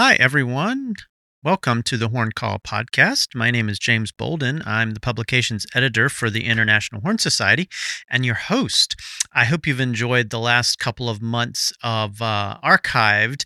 Hi, everyone. Welcome to the Horn Call podcast. My name is James Bolden. I'm the publications editor for the International Horn Society and your host. I hope you've enjoyed the last couple of months of uh, archived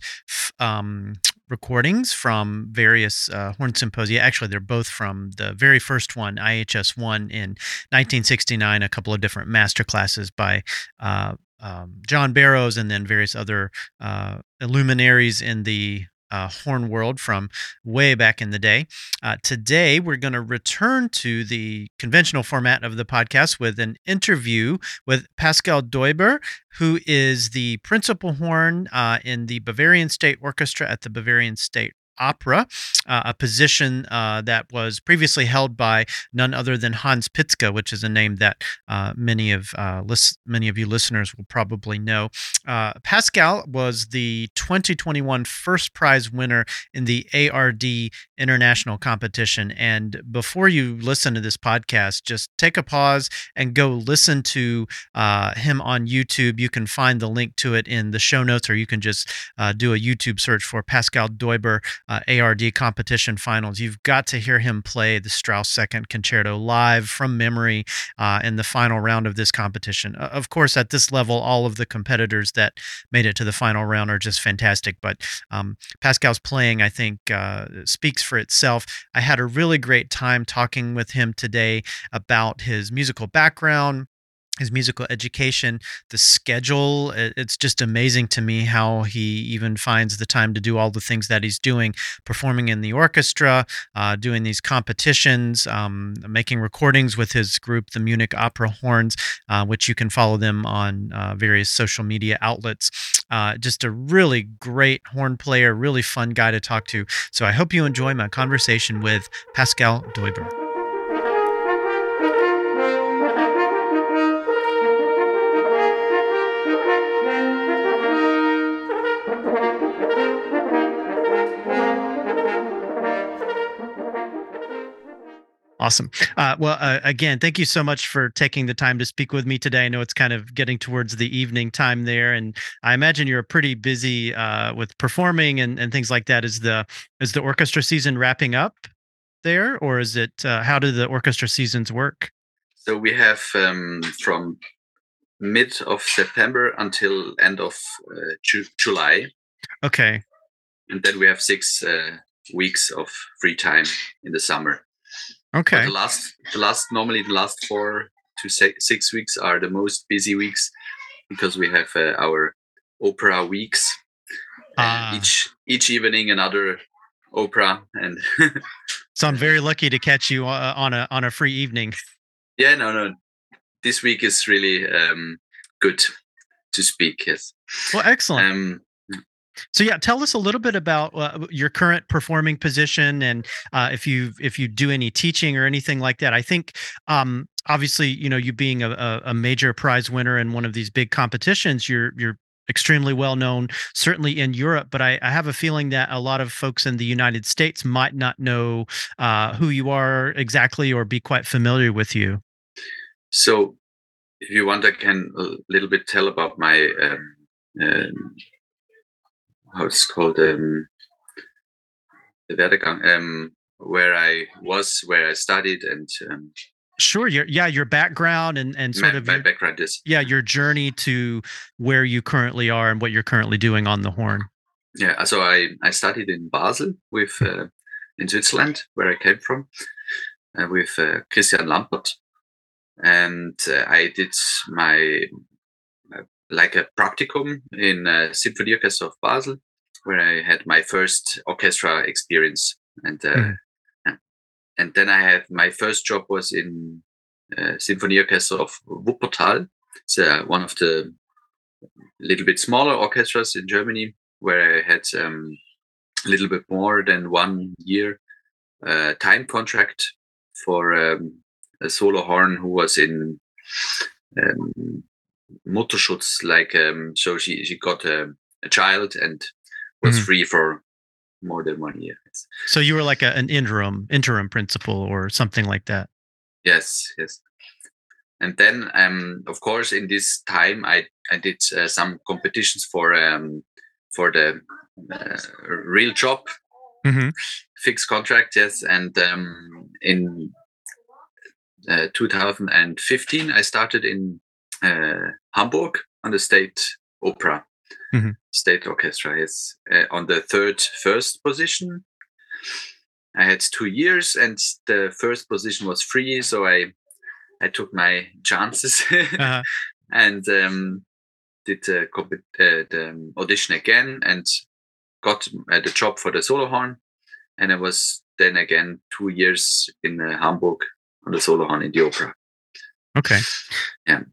um, recordings from various uh, horn symposia. Actually, they're both from the very first one, IHS 1 in 1969, a couple of different master classes by uh, um, John Barrows and then various other uh, luminaries in the uh, horn world from way back in the day. Uh, today, we're going to return to the conventional format of the podcast with an interview with Pascal Deuber, who is the principal horn uh, in the Bavarian State Orchestra at the Bavarian State opera, uh, a position uh, that was previously held by none other than Hans Pizka, which is a name that uh, many of uh, lis- many of you listeners will probably know. Uh, Pascal was the 2021 first prize winner in the ARD International Competition. And before you listen to this podcast, just take a pause and go listen to uh, him on YouTube. You can find the link to it in the show notes, or you can just do a YouTube search for Pascal Deuber uh, ARD competition finals. You've got to hear him play the Strauss Second Concerto live from memory uh, in the final round of this competition. Uh, of course, at this level, all of the competitors that made it to the final round are just fantastic. But um, Pascal's playing, I think, uh, speaks for itself. I had a really great time talking with him today about his musical background his musical education, the schedule. It's just amazing to me how he even finds the time to do all the things that he's doing, performing in the orchestra, uh, doing these competitions, um, making recordings with his group, the Munich Opera Horns, uh, which you can follow them on uh, various social media outlets. Uh, just a really great horn player, really fun guy to talk to. So I hope you enjoy my conversation with Pascal Deuber. Awesome. Uh, well, uh, again, thank you so much for taking the time to speak with me today. I know it's kind of getting towards the evening time there, and I imagine you're pretty busy uh, with performing and, and things like that. Is the is the orchestra season wrapping up there, or is it? Uh, how do the orchestra seasons work? So we have um, from mid of September until end of uh, Ju- July. Okay. And then we have six uh, weeks of free time in the summer. Okay. But the last, the last, normally the last four to six, weeks are the most busy weeks because we have uh, our opera weeks. Uh, each each evening another opera and. so I'm very lucky to catch you uh, on a on a free evening. Yeah, no, no. This week is really um, good to speak. Yes. Well, excellent. Um, so yeah, tell us a little bit about uh, your current performing position, and uh, if you if you do any teaching or anything like that. I think um, obviously, you know, you being a, a major prize winner in one of these big competitions, you're you're extremely well known, certainly in Europe. But I, I, have a feeling that a lot of folks in the United States might not know uh, who you are exactly or be quite familiar with you. So, if you want, I can a little bit tell about my. Um, um, how it's called um, the Werdegang, um, where I was, where I studied, and um, sure, your yeah, your background and and sort my, of my your, background is yeah, your journey to where you currently are and what you're currently doing on the horn. Yeah, so I I studied in Basel with uh, in Switzerland, where I came from, uh, with uh, Christian Lampert, and uh, I did my like a practicum in uh, Symphony Orchestra of Basel, where I had my first orchestra experience, and uh, mm. and then I had my first job was in uh, Symphony Orchestra of Wuppertal. It's uh, one of the little bit smaller orchestras in Germany, where I had um, a little bit more than one year uh, time contract for um, a solo horn who was in um, Mutterschutz, like um, so she she got a, a child and was mm-hmm. free for more than one year. So you were like a, an interim interim principal or something like that. Yes, yes. And then, um, of course, in this time, I I did uh, some competitions for um for the uh, real job, mm-hmm. fixed contract. Yes, and um, in uh, 2015, I started in Hamburg on the state opera, Mhm. state orchestra. Yes, uh, on the third first position. I had two years, and the first position was free, so I I took my chances Uh-huh. and um, did uh, the um, audition again and got uh, the job for the solo horn. And I was then again two years in uh, Hamburg on the solo horn in the opera. Okay. Yeah.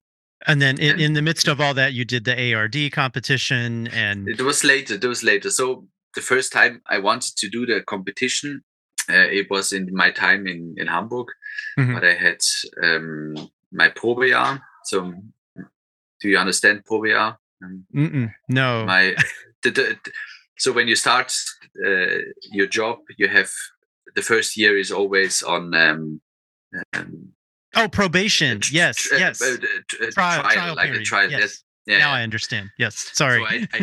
And then in, in the midst of all that, you did the ARD competition and It was later. It was later. So the first time I wanted to do the competition, uh, it was in my time in in Hamburg, Mhm. but I had um, my Probejahr. So do you understand Probejahr? Um, no. my the, the- so when you start uh, your job you have the first year is always on um, um oh, probation. tr- Yes. tr- uh, yes. uh, uh, trial, trial, trial like period. a trial yes. yes. yeah Now. I understand. Yes. Sorry. so I,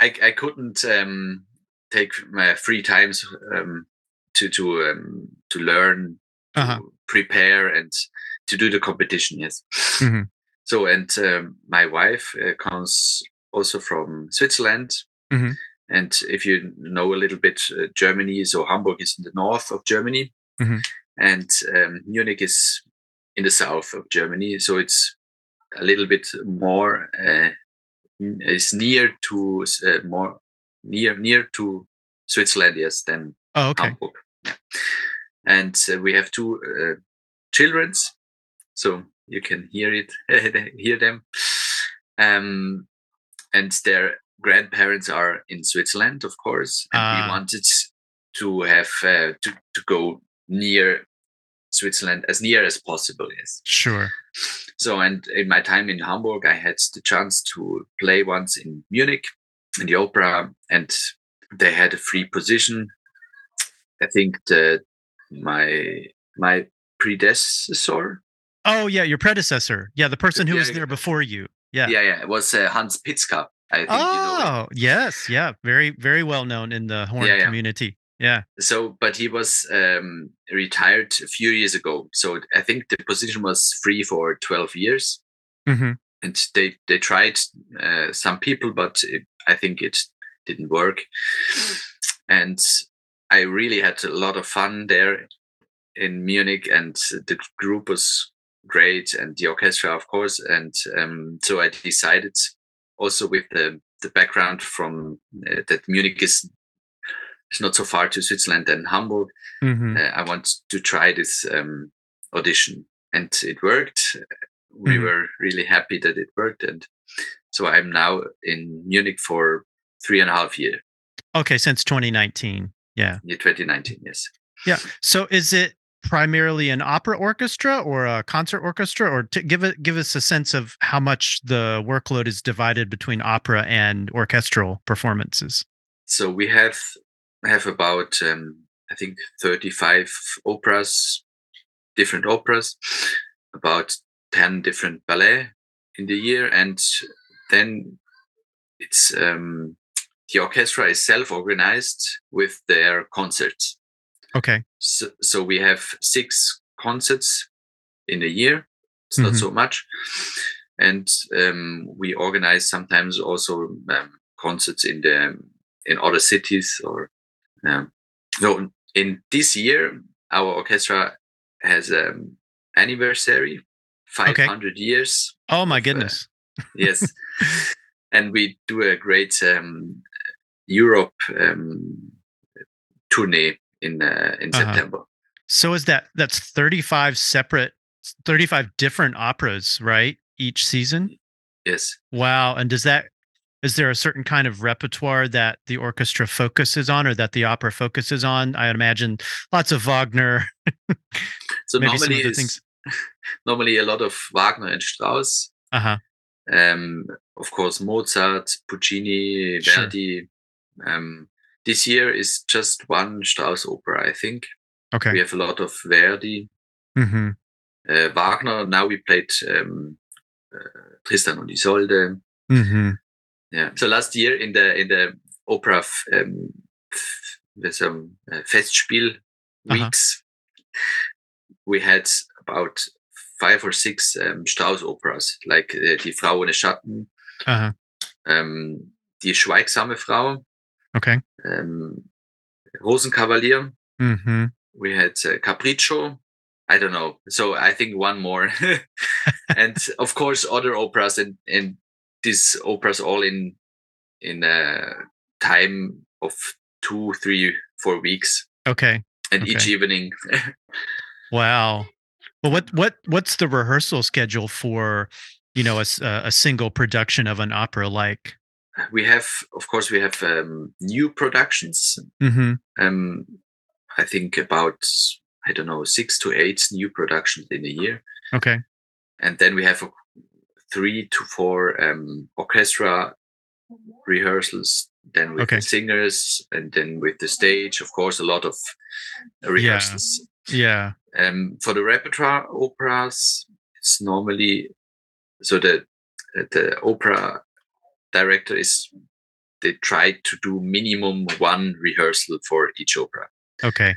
I, I I couldn't um take my free times um to to um to learn to Uh-huh. prepare and to do the competition yes Mhm. so and um, my wife uh, comes also from switzerland Mhm. and if you know a little bit uh, germany so hamburg is in the north of germany Mhm. and um, munich is in the south of germany so it's a little bit more uh, is near to uh, more near near to switzerland yes than oh, okay. Hamburg. Yeah. And uh, we have two uh, childrens, so you can hear it, hear them. Um, and their grandparents are in Switzerland, of course, and Ah. we wanted to have uh, to to go near Switzerland as near as possible. Yes. Sure. So, and in my time in Hamburg, I had the chance to play once in Munich in the opera, and they had a free position. I think the my my predecessor, Oh, yeah. Your predecessor. Yeah. The person who Yeah, was there before you. Yeah. yeah, yeah, it was uh, Hans Pizka. I think you know. Oh, yes. Yeah. Very, very well known in the horn yeah. community. Yeah. So, but he was um, retired a few years ago. So I think the position was free for twelve years. hmm and they they tried uh, some people but it, i think it didn't work and i really had a lot of fun there in munich and the group was great and the orchestra of course and um, so i decided also with the the background from uh, that munich is is not so far to switzerland than hamburg hmm uh, I want to try this um, audition, and it worked. We Mhm. were really happy that it worked, and so I'm now in Munich for three and a half year, Okay. Since 2019. Yeah. year 2019. Yes. Yeah. So is it primarily an opera orchestra or a concert orchestra or to give it give us a sense of how much the workload is divided between opera and orchestral performances? So we have have about um, I think 35 operas, different operas, about 10 different ballet in the year, and then it's um, the orchestra is self-organized with their concerts. Okay. So, so we have six concerts in a year. It's not Mhm. so much, and um, we organize sometimes also um, concerts in the in other cities or um, so in this year our orchestra has um anniversary 500 years Oh my uh, goodness. yes and we do a great um, europe um, tourney in uh, in Uh-huh. september So is that that's 35 separate 35 different operas, right? Each season? yes Wow. And does that is there a certain kind of repertoire that the orchestra focuses on or that the opera focuses on? I imagine lots of Wagner. so normally of the is things- normally a lot of wagner and strauss Uh-huh. um, of course Mozart, Puccini, Sure. Verdi. Um, this year is just one Strauss opera, I think. Okay. We have a lot of Verdi, hmm uh, Wagner. Now we played um, uh, Tristan und Isolde. hmm Yeah. So last year in the in the opera f- um, f- with some uh, Festspiel Uh-huh. weeks. We had about five or six um, Strauss operas, like uh, Die Frau ohne Schatten, Uh-huh. um, Die schweigsame Frau, Okay. um, Rosenkavalier. Mm-hmm. We had uh, Capriccio. I don't know. So I think one more, and of course other operas, and and these operas all in in a time of two, three, four weeks, Okay. and each evening. Wow. Well, what what what's the rehearsal schedule for, you know, a, a single production of an opera like? we have, of course, we have um, new productions. Mm-hmm. Um, I think about I don't know six to eight new productions in a year. Okay. and then we have a, three to four um, orchestra rehearsals then with Okay. the singers and then with the stage of course a lot of rehearsals Yeah. um, for the repertoire operas it's normally so the the opera director is they try to do minimum one rehearsal for each opera Okay.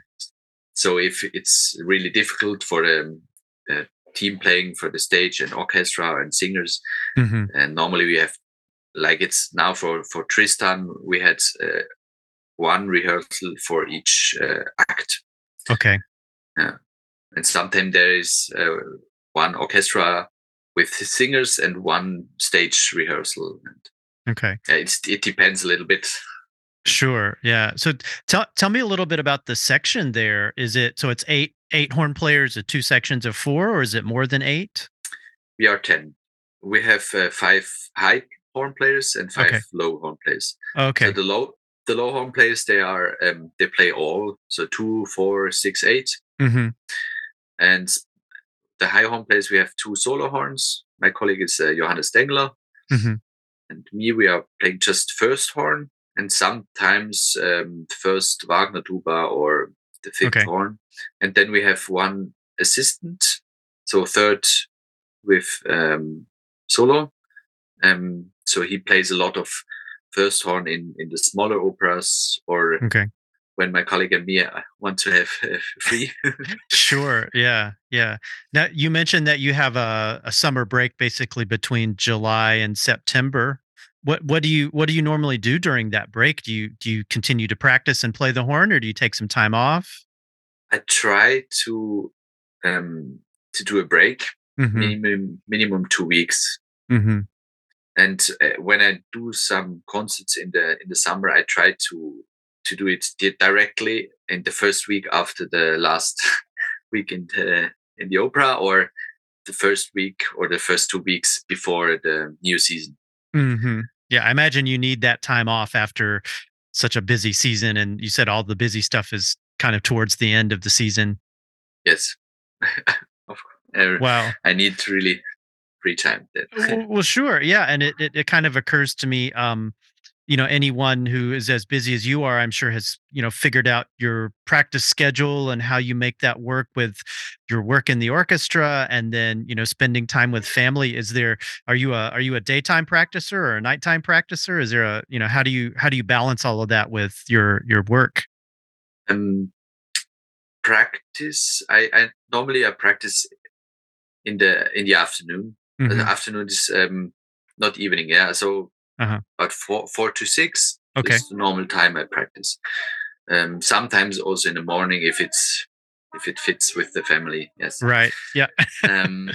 so if it's really difficult for the, the team playing for the stage and orchestra and singers, Mm-hmm. and normally we have, like it's now for for Tristan, we had uh, one rehearsal for each uh, act, Okay. Yeah, and sometimes there is uh, one orchestra with singers and one stage rehearsal. And Okay. it's, it depends a little bit. Sure. Yeah. So tell tell me a little bit about the section there. Is it so it's eight eight horn players, uh, two sections of four, or is it more than eight? We are ten. We have uh, five high horn players and five Okay. low horn players. Okay. So the low the low horn players they are um, they play all so two, four, six, eight, mm-hmm. and the high horn players we have two solo horns. My colleague is uh, Johannes Dengler, Mhm. and me we are playing just first horn and sometimes um, first Wagner tuba or the fifth Okay. horn, and then we have one assistant, so third with um, solo. Um, so he plays a lot of first horn in in the smaller operas or Okay. when my colleague and me uh, want to have uh, free. Sure. Yeah. Yeah. Now you mentioned that you have a, a summer break basically between July and September. What what do you what do you normally do during that break? Do you do you continue to practice and play the horn or do you take some time off? I try to um, to do a break, Mm-hmm. minimum minimum two weeks. Mm-hmm. And uh, when I do some concerts in the in the summer, I try to to do it directly in the first week after the last week in the in the opera, or the first week or the first two weeks before the new season. Mm-hmm. Yeah, I imagine you need that time off after such a busy season, and you said all the busy stuff is kind of towards the end of the season. Yes, of course. Wow. I need to really free time. Well, sure, yeah, and it, it it kind of occurs to me, um, you know, anyone who is as busy as you are, I'm sure has you know figured out your practice schedule and how you make that work with your work in the orchestra, and then you know spending time with family. Is there are you a are you a daytime practicer or a nighttime practicer? Is there a you know how do you how do you balance all of that with your your work? um practice i i normally i practice in the in the afternoon Mhm. the afternoon is um not evening yeah so Uh-huh. about four four to six Okay. is the normal time i practice um sometimes also in the morning if it's if it fits with the family yes Right. Yeah. um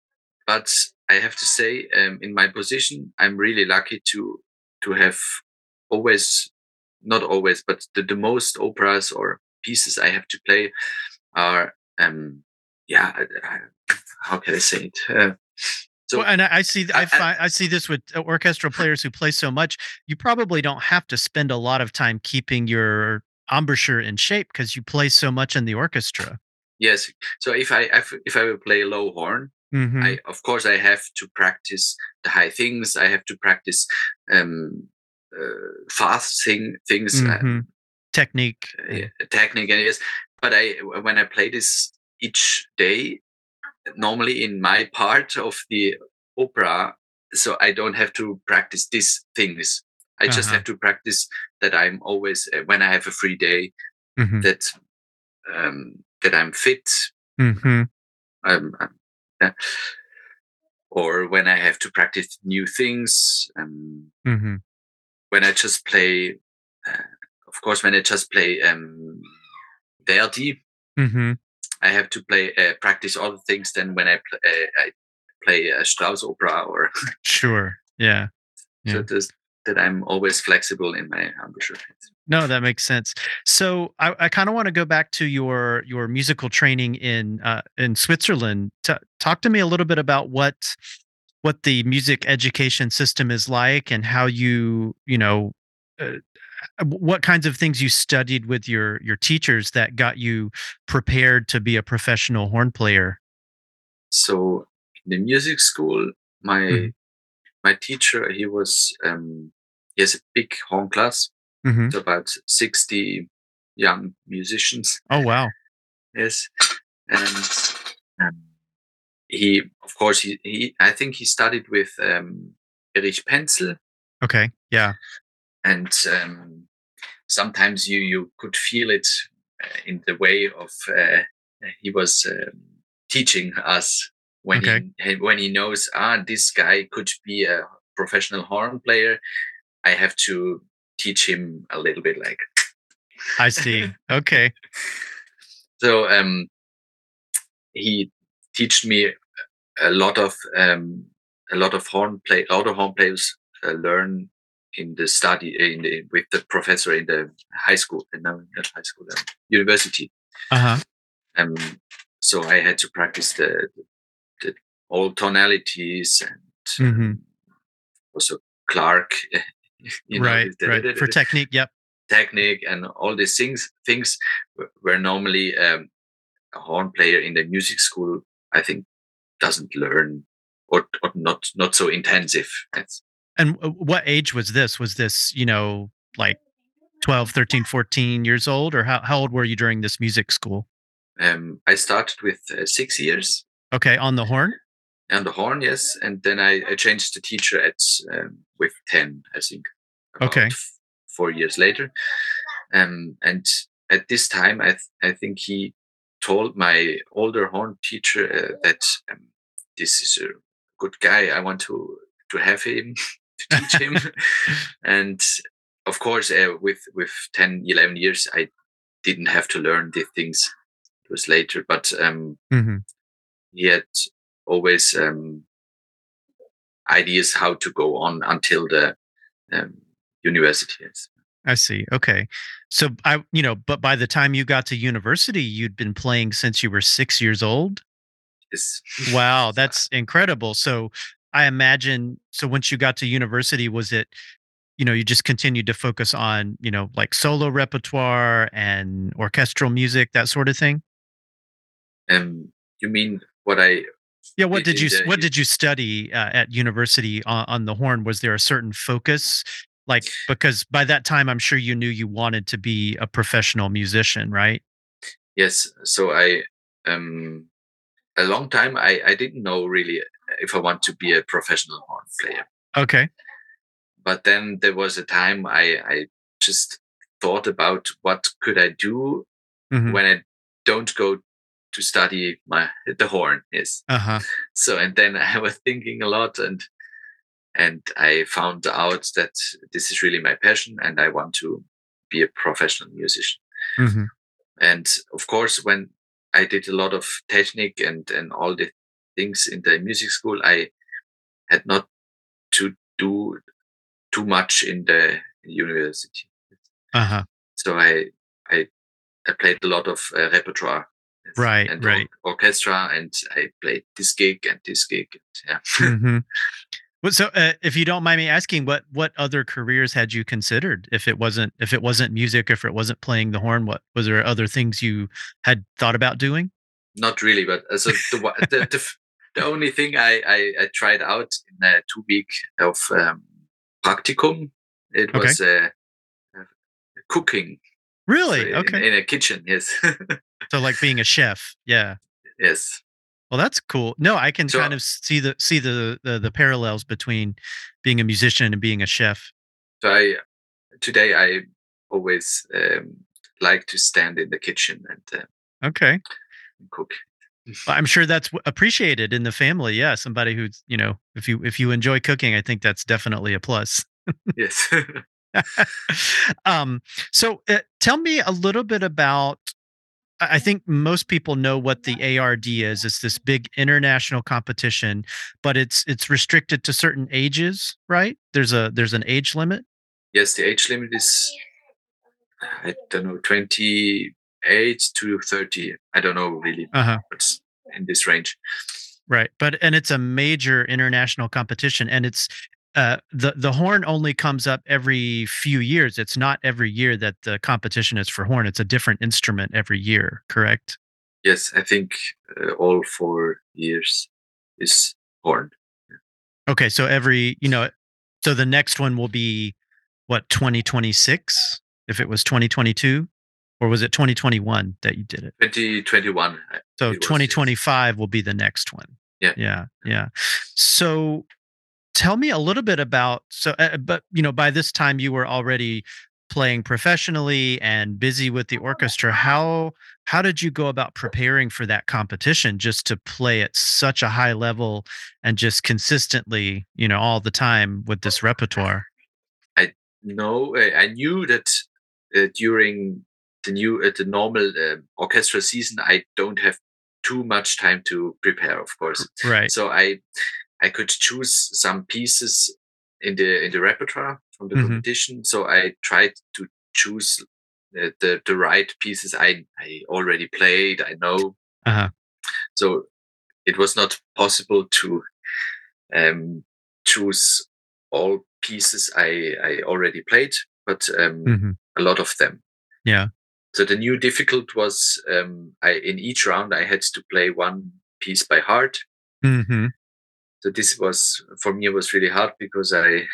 but i have to say um in my position i'm really lucky to to have always not always but the, the most operas or pieces i have to play are um yeah I- I- how can i say it uh, so well, and I, see, I, I- find, I see this with uh, orchestral players who play so much. You probably don't have to spend a lot of time keeping your embouchure in shape because you play so much in the orchestra. yes so if i if, if i will play low horn Mhm. I of course I have to practice the high things. I have to practice um, uh, fast thing things, uh, Mhm. Technique. uh, technique, and yes. But I when I play this each day, normally in my part of the opera, so I don't have to practice these things. I just Uh-huh. have to practice that I'm always uh, when I have a free day Mhm. that um, that I'm fit. Mhm. Um, um, yeah. Or when I have to practice new things. Um, Mhm. when I just play, uh, of course, when I just play um, Verdi, Mhm. I have to play uh, practice other things than when I, pl- uh, I play a Strauss opera or Sure. Yeah. Yeah. so this, that I'm always flexible in my embouchure. No, that makes sense. So I, I kind of want to go back to your your musical training in uh, in Switzerland. T- talk to me a little bit about what what the music education system is like and how you you know uh, what kinds of things you studied with your your teachers that got you prepared to be a professional horn player. So in the music school, my Mhm. my teacher he was um, he has a big horn class, hmm so about sixty young musicians. Oh wow. Yes, and um, he of course he, he I think he studied with um, Erich Penzel, Okay. Yeah. And um, sometimes you you could feel it uh, in the way of uh, he was um, teaching us when Okay. he when he knows ah this guy could be a professional horn player i have to teach him a little bit like I see. Okay. so um he taught me a lot of um a lot of horn play other horn players uh, learn in the study in the, with the professor in the high school and no not high school um, university Uh huh. um so i had to practice the the all tonalities and Mhm. um, also Clarke you know right. the- Right. the- For the technique. Yep. technique and all these things things wh- where normally um, a horn player in the music school i think doesn't learn or, or not not so intensive And uh, what age was this? Was this, you know, like 12, 13, 14 years old? Or how, how old were you during this music school? um, i started with uh, six years Okay. On the horn? on the horn yes and then i, I changed the teacher at um, with 10 i think Okay. f- four years later um, and at this time I, th- I think he told my older horn teacher uh, that um, this is a good guy i want to to have him to teach him and of course uh, with with 10 11 years i didn't have to learn the things it was later but um, hmm he had always um, ideas how to go on until the um, university. I see. Okay. So I, you know, but by the time you got to university, you'd been playing since you were six years old. Yes. Wow. That's incredible. So I imagine, so once you got to university, was it, you know, you just continued to focus on, you know, like solo repertoire and orchestral music, that sort of thing? um, you mean what I Yeah. What did you What did you study uh, at university on, on the horn? Was there a certain focus? Like because by that time, I'm sure you knew you wanted to be a professional musician, right? yes so I um a long time I I didn't know really if I want to be a professional horn player Okay. but then there was a time I I just thought about what could I do Mhm. when I don't go to study my the horn yes Uh huh. so and then i was thinking a lot and and i found out that this is really my passion and i want to be a professional musician hmm and of course when i did a lot of technique and and all the things in the music school i had not to do too much in the university Uh huh. so i i i played a lot of uh, repertoire Right, and right. or- orchestra and i played this gig and this gig yeah hmm Well, so uh, if you don't mind me asking, what what other careers had you considered? If it wasn't if it wasn't music, if it wasn't playing the horn, what was there other things you had thought about doing? not really but uh, so the, the, the, the only thing I, I i tried out in a two week of um, practicum it Okay. was uh, uh, cooking so Really? in, Okay. in a kitchen yes So like being a chef. Yeah. yes Well, that's cool. No, I can So- kind of see the see the, the the parallels between being a musician and being a chef. So I today I always um, like to stand in the kitchen and uh, Okay. cook. Well, I'm sure that's appreciated in the family. Yeah, somebody who's you know, if you if you enjoy cooking, I think that's definitely a plus. yes. um, so uh, tell me a little bit about. I think most people know what the ARD is. It's this big international competition, but it's it's restricted to certain ages, right? There's a there's an age limit. yes, the age limit is I don't know 28 to 30. I don't know really, Uh huh. but in this range. Right, but and it's a major international competition, and it's uh, the the horn only comes up every few years. It's not every year that the competition is for horn. It's a different instrument every year. Correct. Yes, I think uh, all four years is horn. Okay, so every you know, so the next one will be what 2026 if it was 2022 or was it 2021 that you did it? 2021. uh, so it 2025 will be the next one. Yeah. yeah yeah. So tell me a little bit about so uh, but you know by this time you were already playing professionally and busy with the orchestra. How how did you go about preparing for that competition just to play at such a high level and just consistently you know all the time with this repertoire? I know I knew that uh, during the new uh, the normal uh, orchestra season, I don't have too much time to prepare. Of course, right so I I could choose some pieces in the in the repertoire from the Mhm. competition. So I tried to choose the, the the right pieces I I already played. I know. Uh-huh. So it was not possible to um, choose all pieces I I already played, but um, Mhm. a lot of them. Yeah. So the new difficult was um, I in each round I had to play one piece by heart. hmm So this was for me it was really hard because I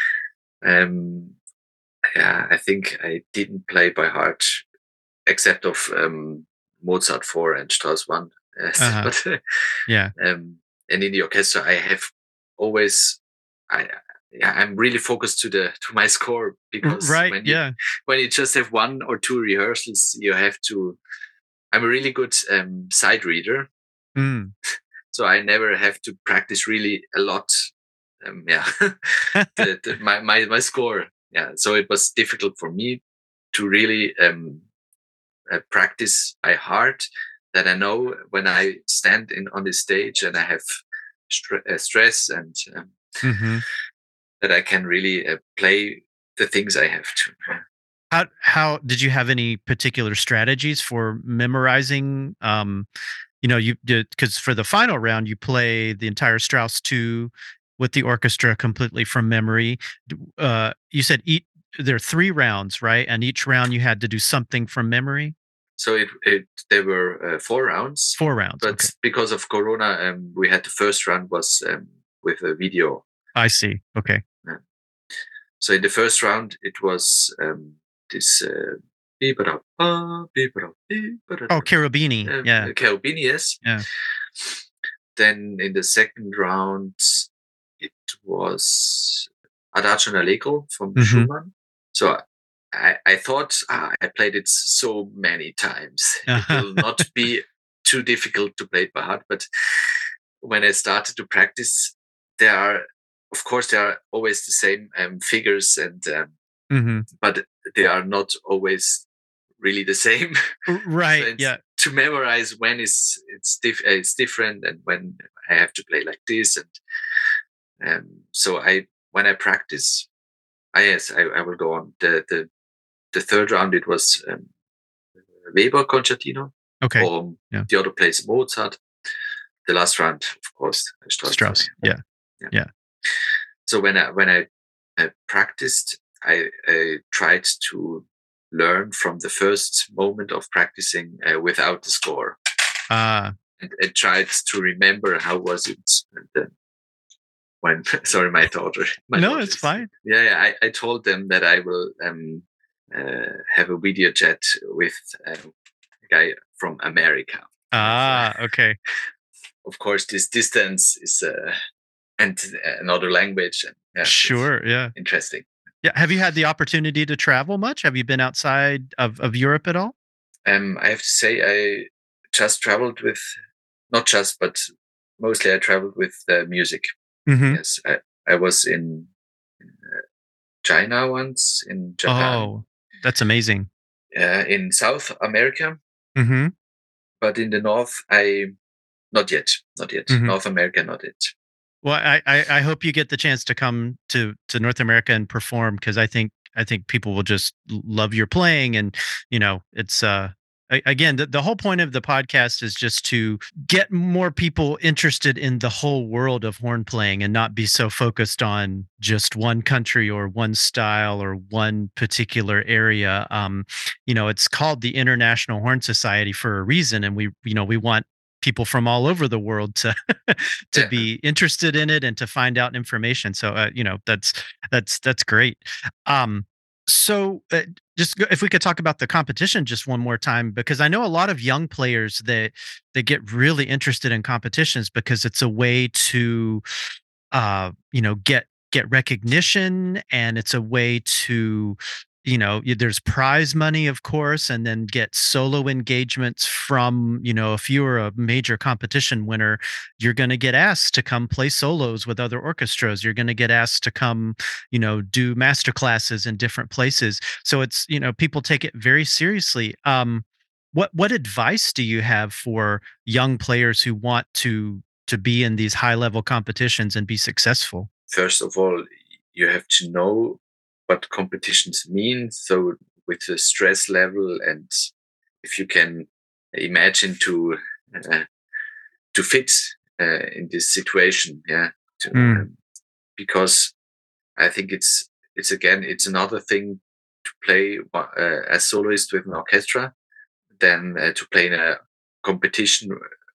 um yeah I think I didn't play by heart except of um, Mozart four and Strauss one. Uh-huh. but Yeah. um, and in the orchestra I have always I yeah, I'm really focused to the to my score because Right. when you Yeah. when you just have one or two rehearsals, you have to. I'm a really good um, side reader, Mm. so I never have to practice really a lot. Um, yeah, the, the, my, my my score. Yeah, so it was difficult for me to really um, uh, practice by heart. That I know when I stand in on the stage and I have uh, stress and um, hmm that I can really uh, play the things I have to. How how did you have any particular strategies for memorizing? Um, you know, you did because for the final round you play the entire Strauss two with the orchestra completely from memory. Uh, you said each there are three rounds, right? And each round you had to do something from memory. So it, it there were uh, four rounds, Four rounds. but okay. because of Corona, um, we had the first round was um, with a video. I see. Okay. So in the first round, it was um, this. Uh, beep-a-da-ba, beep-a-da, beep-a-da-da, Oh, Cherubini. um, yeah. Cherubini, yes. Yeah. Then in the second round, it was Adagio and Allegro from Mhm. Schumann. So I, I thought ah, I played it so many times. It will not be too difficult to play it by heart. But when I started to practice, there are, of course, there are always the same um, figures, and um, hmm but they are not always really the same. Right. it's- yeah. to memorize when is it's diff- uh, it's different and when I have to play like this and um, so I when I practice I yes I, I will go on the the the third round it was um, Weber concertino Okay. or yeah. the other plays Mozart the last round of course Strauss, Strauss. Yeah. Yeah. So when I when I, I practiced I, I tried to learn from the first moment of practicing uh, without the score Uh, and, and tried to remember how was it and then when sorry my daughter my no, it's fine. yeah, yeah I, I told them that i will um uh, have a video chat with uh, a guy from america Ah, okay. of course this distance is uh and another language and yeah, Sure. Yeah. interesting Yeah. Have you had the opportunity to travel much? Have you been outside of, of Europe at all? Um, I have to say, I just traveled with, not just, but mostly I traveled with uh, music. Mm-hmm. Yes, I, I was in, in uh, China once, in Japan, Oh, that's amazing. uh, in South America, Mm-hmm. but in the North, I not yet, not yet. Mhm. North America, not yet. Well, I, I hope you get the chance to come to to North America and perform because I think I think people will just love your playing and you know it's uh again the, the whole point of the podcast is just to get more people interested in the whole world of horn playing and not be so focused on just one country or one style or one particular area. Um you know it's called the International Horn Society for a reason and we you know we want people from all over the world to to Yeah. be interested in it and to find out information so uh, you know that's that's that's great um so uh, just if we could talk about the competition just one more time because i know a lot of young players that they get really interested in competitions because it's a way to uh you know get get recognition and it's a way to you know there's prize money of course and then get solo engagements from you know if you're a major competition winner you're going to get asked to come play solos with other orchestras. You're going to get asked to come you know do master classes in different places. So it's you know people take it very seriously. Um what what advice do you have for young players who want to to be in these high level competitions and be successful? First of all, you have to know what competitions mean. So with the stress level, and if you can imagine to uh, to fit uh, in this situation, yeah, to, Mm. um, because I think it's it's again it's another thing to play uh, as soloist with an orchestra than uh, to play in a competition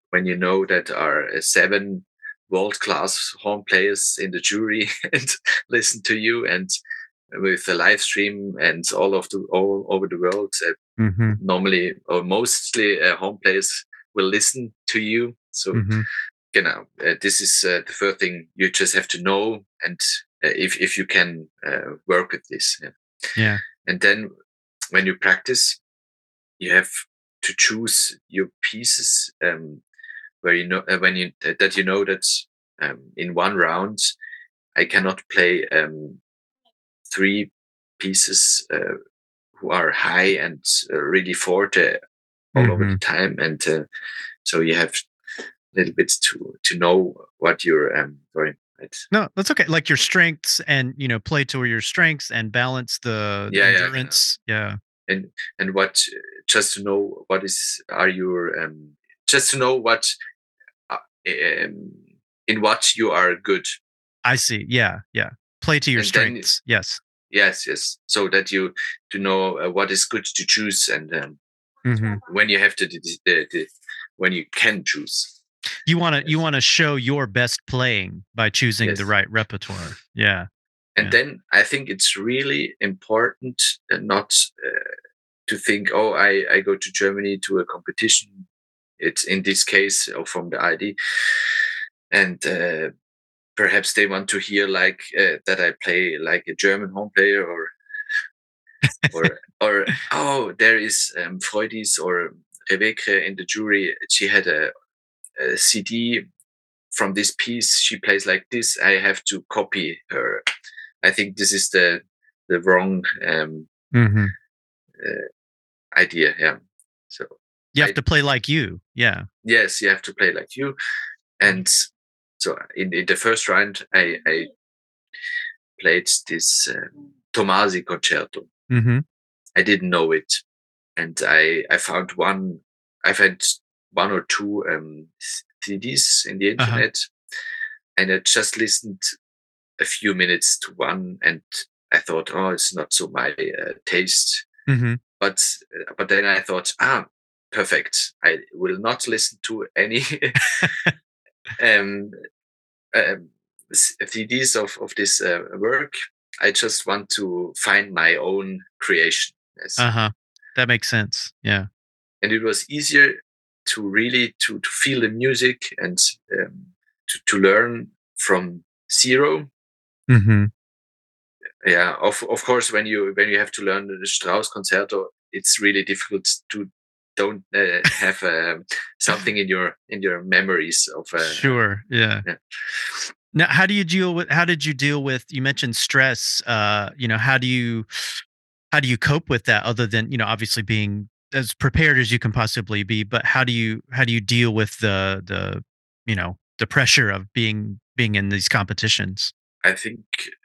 when you know that are uh, seven world class horn players in the jury and listen to you and with the live stream and all of the all over the world uh, mm-hmm, normally or mostly uh, horn players will listen to you so mm-hmm. you know uh, this is uh, the first thing you just have to know and uh, if if you can uh, work with this yeah. yeah and then when you practice you have to choose your pieces um, where you know uh, when you that you know that um, in one round i cannot play um, three pieces uh, who are high and uh, really forte all over the time and uh, so you have a little bit to to know what you're um sorry right No, that's okay. Like your strengths and you know, play to your strengths and balance the Yeah, yeah, yeah. endurance. Yeah. and and what just to know what is are your um just to know what uh, um, in what you are good I see. Yeah. Yeah. Play to your And then- strengths. yes. Yes yes. So that you to know uh, what is good to choose and um, hmm when you have to the, the, the, when you can choose. You want to you want to show your best playing by choosing the right repertoire. Yeah. and Yeah. then i think it's really important uh, not uh, to think oh i i go to germany to a competition. It's in this case or from the ARD and uh, perhaps they want to hear like uh, that i play like a german horn player or or or oh there is um, Frøydis Ree Wekre in the jury she had a, a cd from this piece she plays like this i have to copy her i think this is the the wrong um, mm-hmm. idea yeah so You have I- to play like you. Yeah. yes you have to play like you and so in, in the first round i i played this um, tomasi concerto. Hmm i didn't know it. And i i found one i found one or two um cds in the Uh-huh. internet and i just listened a few minutes to one and i thought oh it's not so my uh, taste. Hmm but uh, but then I thought, ah, perfect. I will not listen to any um, um, s- CDs of of this uh, work. I just want to find my own creation. Yes. Uh huh. That makes sense. Yeah. and it was easier to really to to feel the music and um, to to learn from zero mm-hmm. yeah, of of course, when you when you have to learn the Strauss concerto, it's really difficult to don't uh, have um, something in your in your memories of. Uh, sure. Yeah. yeah. Now, how do you deal with? How did you deal with? You mentioned stress. Uh, you know, how do you how do you cope with that? Other than you know, obviously being as prepared as you can possibly be, but how do you how do you deal with the the you know the pressure of being being in these competitions? I think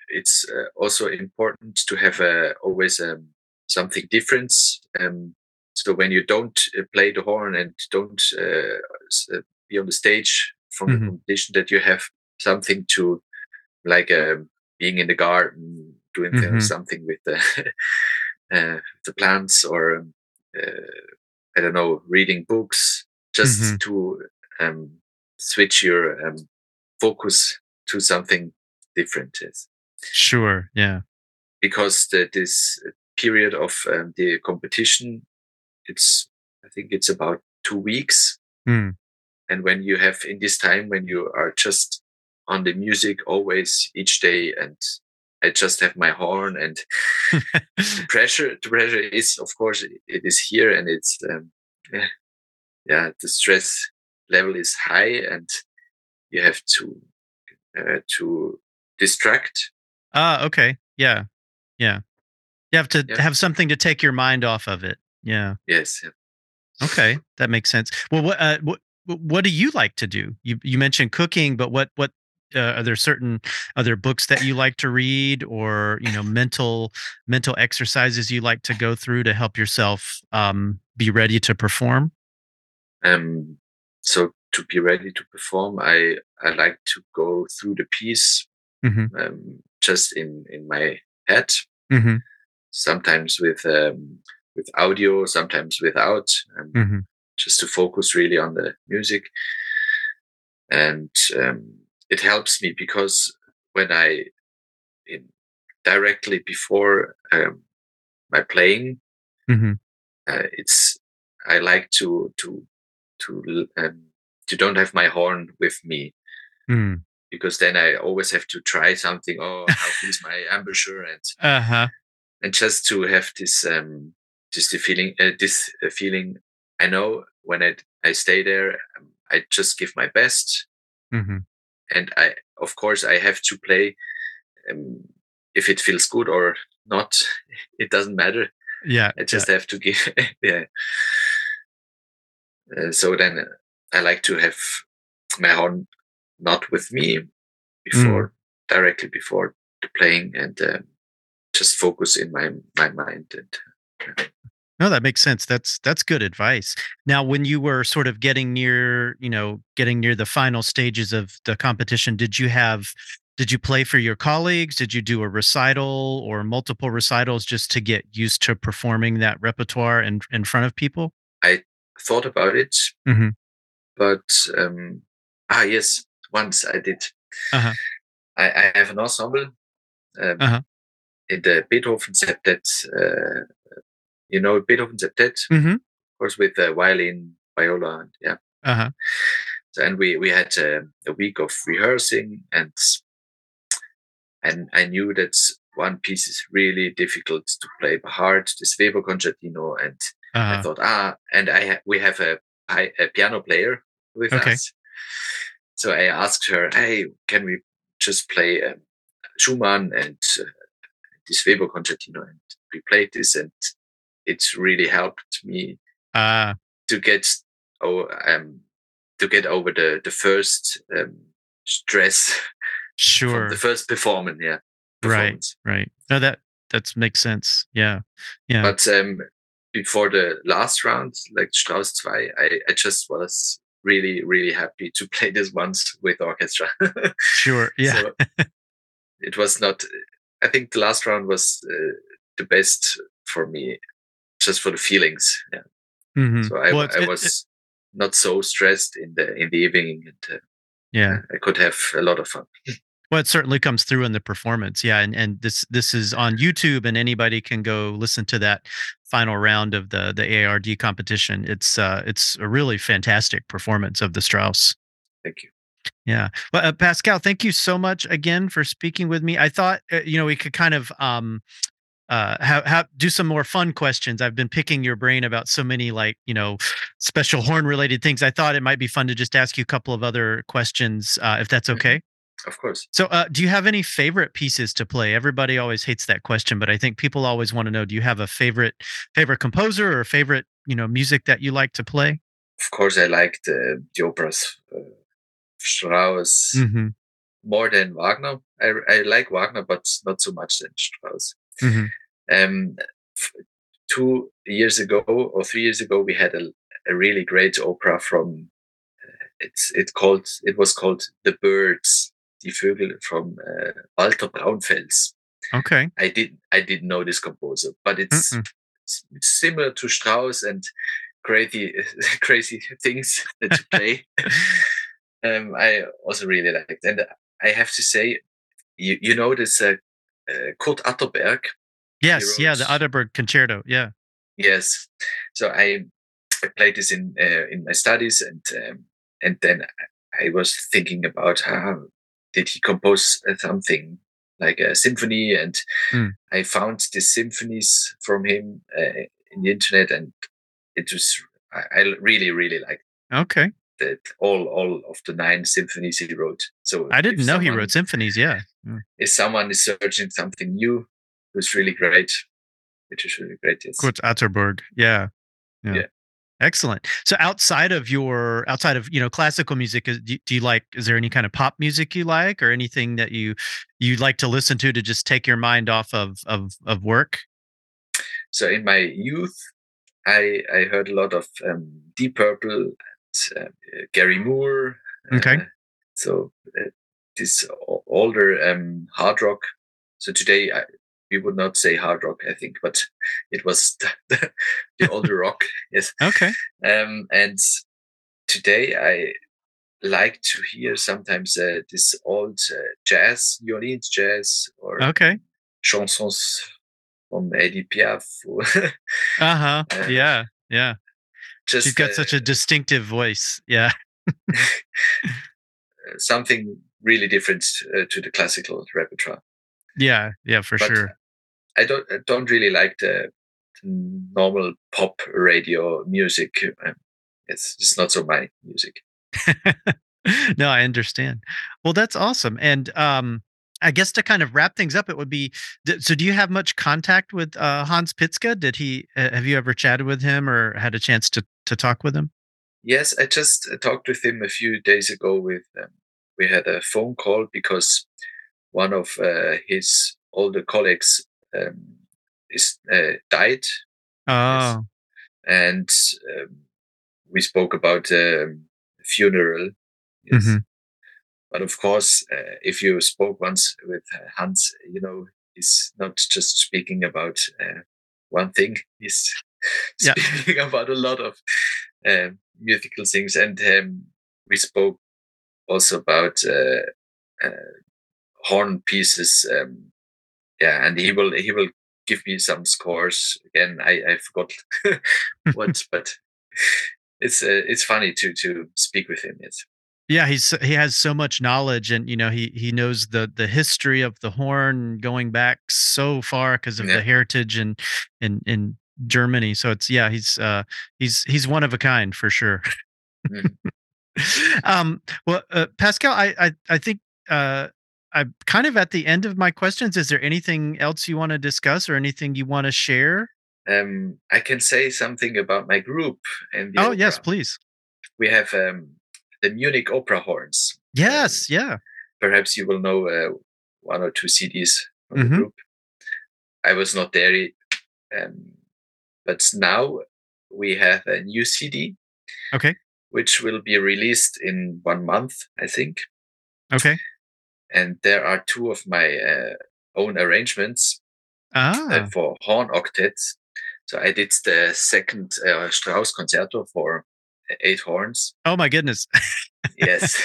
it's uh, also important to have uh, always um, something different. Um, so when you don't uh, play the horn and don't uh, uh, be on the stage from mm-hmm. the competition, that you have something to, like being in the garden, doing mm-hmm. something with the uh, the plants, or I don't know, reading books, just mm-hmm. to um, switch your um, focus to something different. Yes. Sure. Yeah. Because the, this period of um, the competition, it's I think it's about two weeks. Mm. And when you have in this time when you are just on the music always each day and I just have my horn and the pressure the pressure is of course it is here and it's um, yeah, yeah the stress level is high and you have to uh, to distract Ah, okay. Yeah. Yeah. You have to yeah. have something to take your mind off of it. Yeah. Yes. Okay, that makes sense. Well, what uh, what what do you like to do? You you mentioned cooking, but what what uh, are there certain other books that you like to read, or you know, mental mental exercises you like to go through to help yourself um, be ready to perform? Um. So to be ready to perform, I I like to go through the piece mm-hmm. um, just in in my head. Mm-hmm. Sometimes with um, with audio, sometimes without, um, mm-hmm. just to focus really on the music. And um, it helps me because when I in, directly before um, my playing, mm-hmm. uh, it's I like to to to um, to don't have my horn with me. Mm because then I always have to try something. Oh, how feels my embouchure and uh-huh. and just to have this um just the feeling uh, this uh, feeling. I know when I I stay there, um, I just give my best, mm-hmm. and I of course I have to play. Um, if it feels good or not, it doesn't matter. Yeah, I just yeah. have to give. yeah. Uh, so then I like to have my horn not with me before mm. directly before the playing and uh, just focus in my my mind and uh, no that makes sense that's that's good advice now when you were sort of getting near you know getting near the final stages of the competition did you have did you play for your colleagues did you do a recital or multiple recitals just to get used to performing that repertoire in, in front of people i thought about it mm-hmm. but um ah yes once I did. Uh-huh. I, I, have an ensemble um, uh-huh. in the Beethoven septet. Uh, you know Beethoven septet, mm-hmm. of course, with the violin, viola, and yeah. Uh-huh. So, and we we had uh, a week of rehearsing, and and I knew that one piece is really difficult to play by heart, this Weber concertino, and uh-huh. I thought, ah, and I ha- we have a, a piano player with okay. us so I asked her, "Hey, can we just play um, Schumann and uh, this Weber concertino?" And we played this, and it really helped me uh, to get oh um, to get over the the first um, stress. Sure, the first performance. Yeah, performance. right, right. No, that that makes sense. Yeah, yeah. But um, before the last round, like Strauss 2, I, I just was really really happy to play this once with orchestra sure yeah so it was not i think the last round was uh, the best for me just for the feelings yeah mm-hmm. so i, well, I was it, not so stressed in the in the evening and uh, yeah i could have a lot of fun well it certainly comes through in the performance yeah and and this this is on youtube and anybody can go listen to that final round of the the ARD competition. It's uh, it's a really fantastic performance of the Strauss. Thank you. Yeah. Well, uh, Pascal, thank you so much again for speaking with me. I thought uh, you know we could kind of um uh have, have do some more fun questions. I've been picking your brain about so many like, you know, special horn related things. I thought it might be fun to just ask you a couple of other questions uh if that's Mhm. okay. Of course. So, uh do you have any favorite pieces to play? Everybody always hates that question, but I think people always want to know do you have a favorite favorite composer or favorite, you know, music that you like to play? Of course, I like uh, the operas, uh, Strauss, Mhm. more than Wagner. I, I like Wagner, but not so much than Strauss. Mhm. Um, f- two years ago or three years ago, we had a, a really great opera from. Uh, it's it called it was called The Birds, Die Vögel from uh, Walter Braunfels. Okay. I did I didn't know this composer, but it's similar to Strauss and crazy crazy things to play. um, I also really liked, and I have to say, you you know this uh, uh, Kurt Atterberg. Yes, yeah, the Atterberg concerto. Yeah. Yes, so I, I played this in uh, in my studies, and um, and then I was thinking about how did he compose something like a symphony, and Mm. I found the symphonies from him uh, in the internet, and it was I, I really really liked Okay. That all all of the nine symphonies he wrote. So I didn't know he wrote symphonies. Yeah. Mm. If someone is searching something new, it was really great. Which is really great. Yes. Kurt Atterberg. Yeah. Yeah. Yeah. Excellent. So outside of your outside of you know classical music, is, do, do you like? Is there any kind of pop music you like, or anything that you you'd like to listen to to just take your mind off of of of work? So in my youth, I I heard a lot of um, Deep Purple uh, Gary Moore. Okay. Uh, so uh, this older um, hard rock. So today I, we would not say hard rock, I think, but it was the, the older rock. Yes. Okay. Um, and today I like to hear sometimes uh, this old uh, jazz, New Orleans jazz, or Okay. chansons from Edith Piaf. Uh huh. Uh, Yeah. Yeah. Just She's got uh, such a distinctive voice. Yeah. something really different uh, to the classical repertoire. Yeah. Yeah. For But sure. I don't I don't really like the, the normal pop radio music. Um, It's it's not so my music. no, I understand. Well, that's awesome. And um, I guess to kind of wrap things up, it would be so. Do you have much contact with uh, Hans Pizka? Did he? Uh, have you ever chatted with him or had a chance to to talk with him? Yes, I just uh, talked with him a few days ago. With um, we had a phone call because one of uh, his older colleagues um, is uh, died, Oh, and um, we spoke about um, funeral. Yes. Mhm. But of course, uh, if you spoke once with uh, Hans, you know he's not just speaking about uh, one thing. He's Yeah. speaking about a lot of uh, musical things, and um, we spoke also about uh, uh, horn pieces. Um, yeah, and he will he will give me some scores again. I I forgot what, but it's uh, it's funny to to speak with him. Yes. yeah. He's he has so much knowledge, and you know he he knows the the history of the horn going back so far because of Yeah. the heritage and in in Germany. So it's yeah. He's uh he's he's one of a kind for sure. Mhm. um, well, uh, Pascal, I, I, I think uh, I'm kind of at the end of my questions. Is there anything else you want to discuss or anything you want to share? Um, I can say something about my group and the Oh, yes, please. we have um, the Munich Opera Horns. Yes, yeah. Perhaps you will know uh, one or two CDs from Mhm. the group. I was not there, um, but now we have a new CD, Okay. which will be released in one month, I think. Okay. And there are two of my uh, own arrangements Ah, uh, for horn octets. So I did the second uh, Strauss concerto for eight horns. oh my goodness. Yes.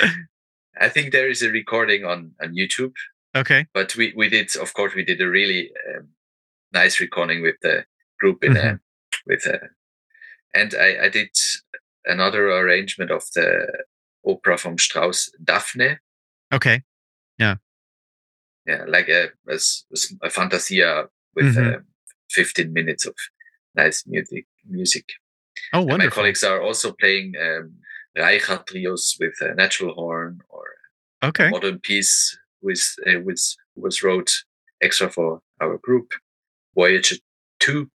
I think there is a recording on, on YouTube, okay. but we, we did, of course, we did a really um, nice recording with the group in a, with a, and I, I did another arrangement of the opera from Strauss, Daphne. Okay. Yeah, Yeah, like a a fantasia with Mhm. uh, 15 minutes of nice music. Music. Oh, And my colleagues are also playing um, Reichardt trios with a natural horn or Okay. modern piece with uh, which was wrote extra for our group. Voyager Two,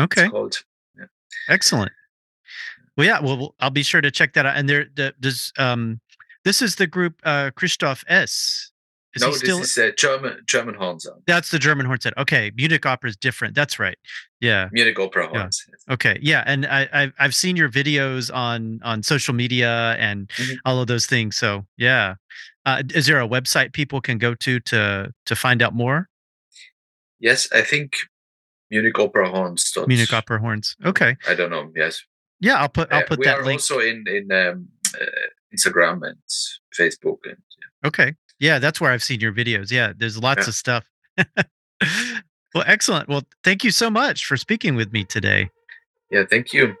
Okay. called. Excellent. Well, yeah. Well, I'll be sure to check that out. And there, the, does um, this is the group uh, Christoph Eß Is no, he still? this is a German German horn sound. That's the German horn set. Okay, Munich opera is different. That's right. Yeah. Munich opera horns. yes. Okay. Yeah. And I, I've I've seen your videos on on social media and Mhm. all of those things. So yeah. Uh, is there a website people can go to to to find out more? Yes, I think Munich opera horns. Munich opera horns. Okay. I don't know. Yes, Yeah. I'll put I'll put Uh, put we that are also in in um, uh, Instagram and Facebook and Okay. Yeah, that's where I've seen your videos. Yeah, there's lots Yeah. of stuff. well, excellent. Well, thank you so much for speaking with me today. yeah. Thank you.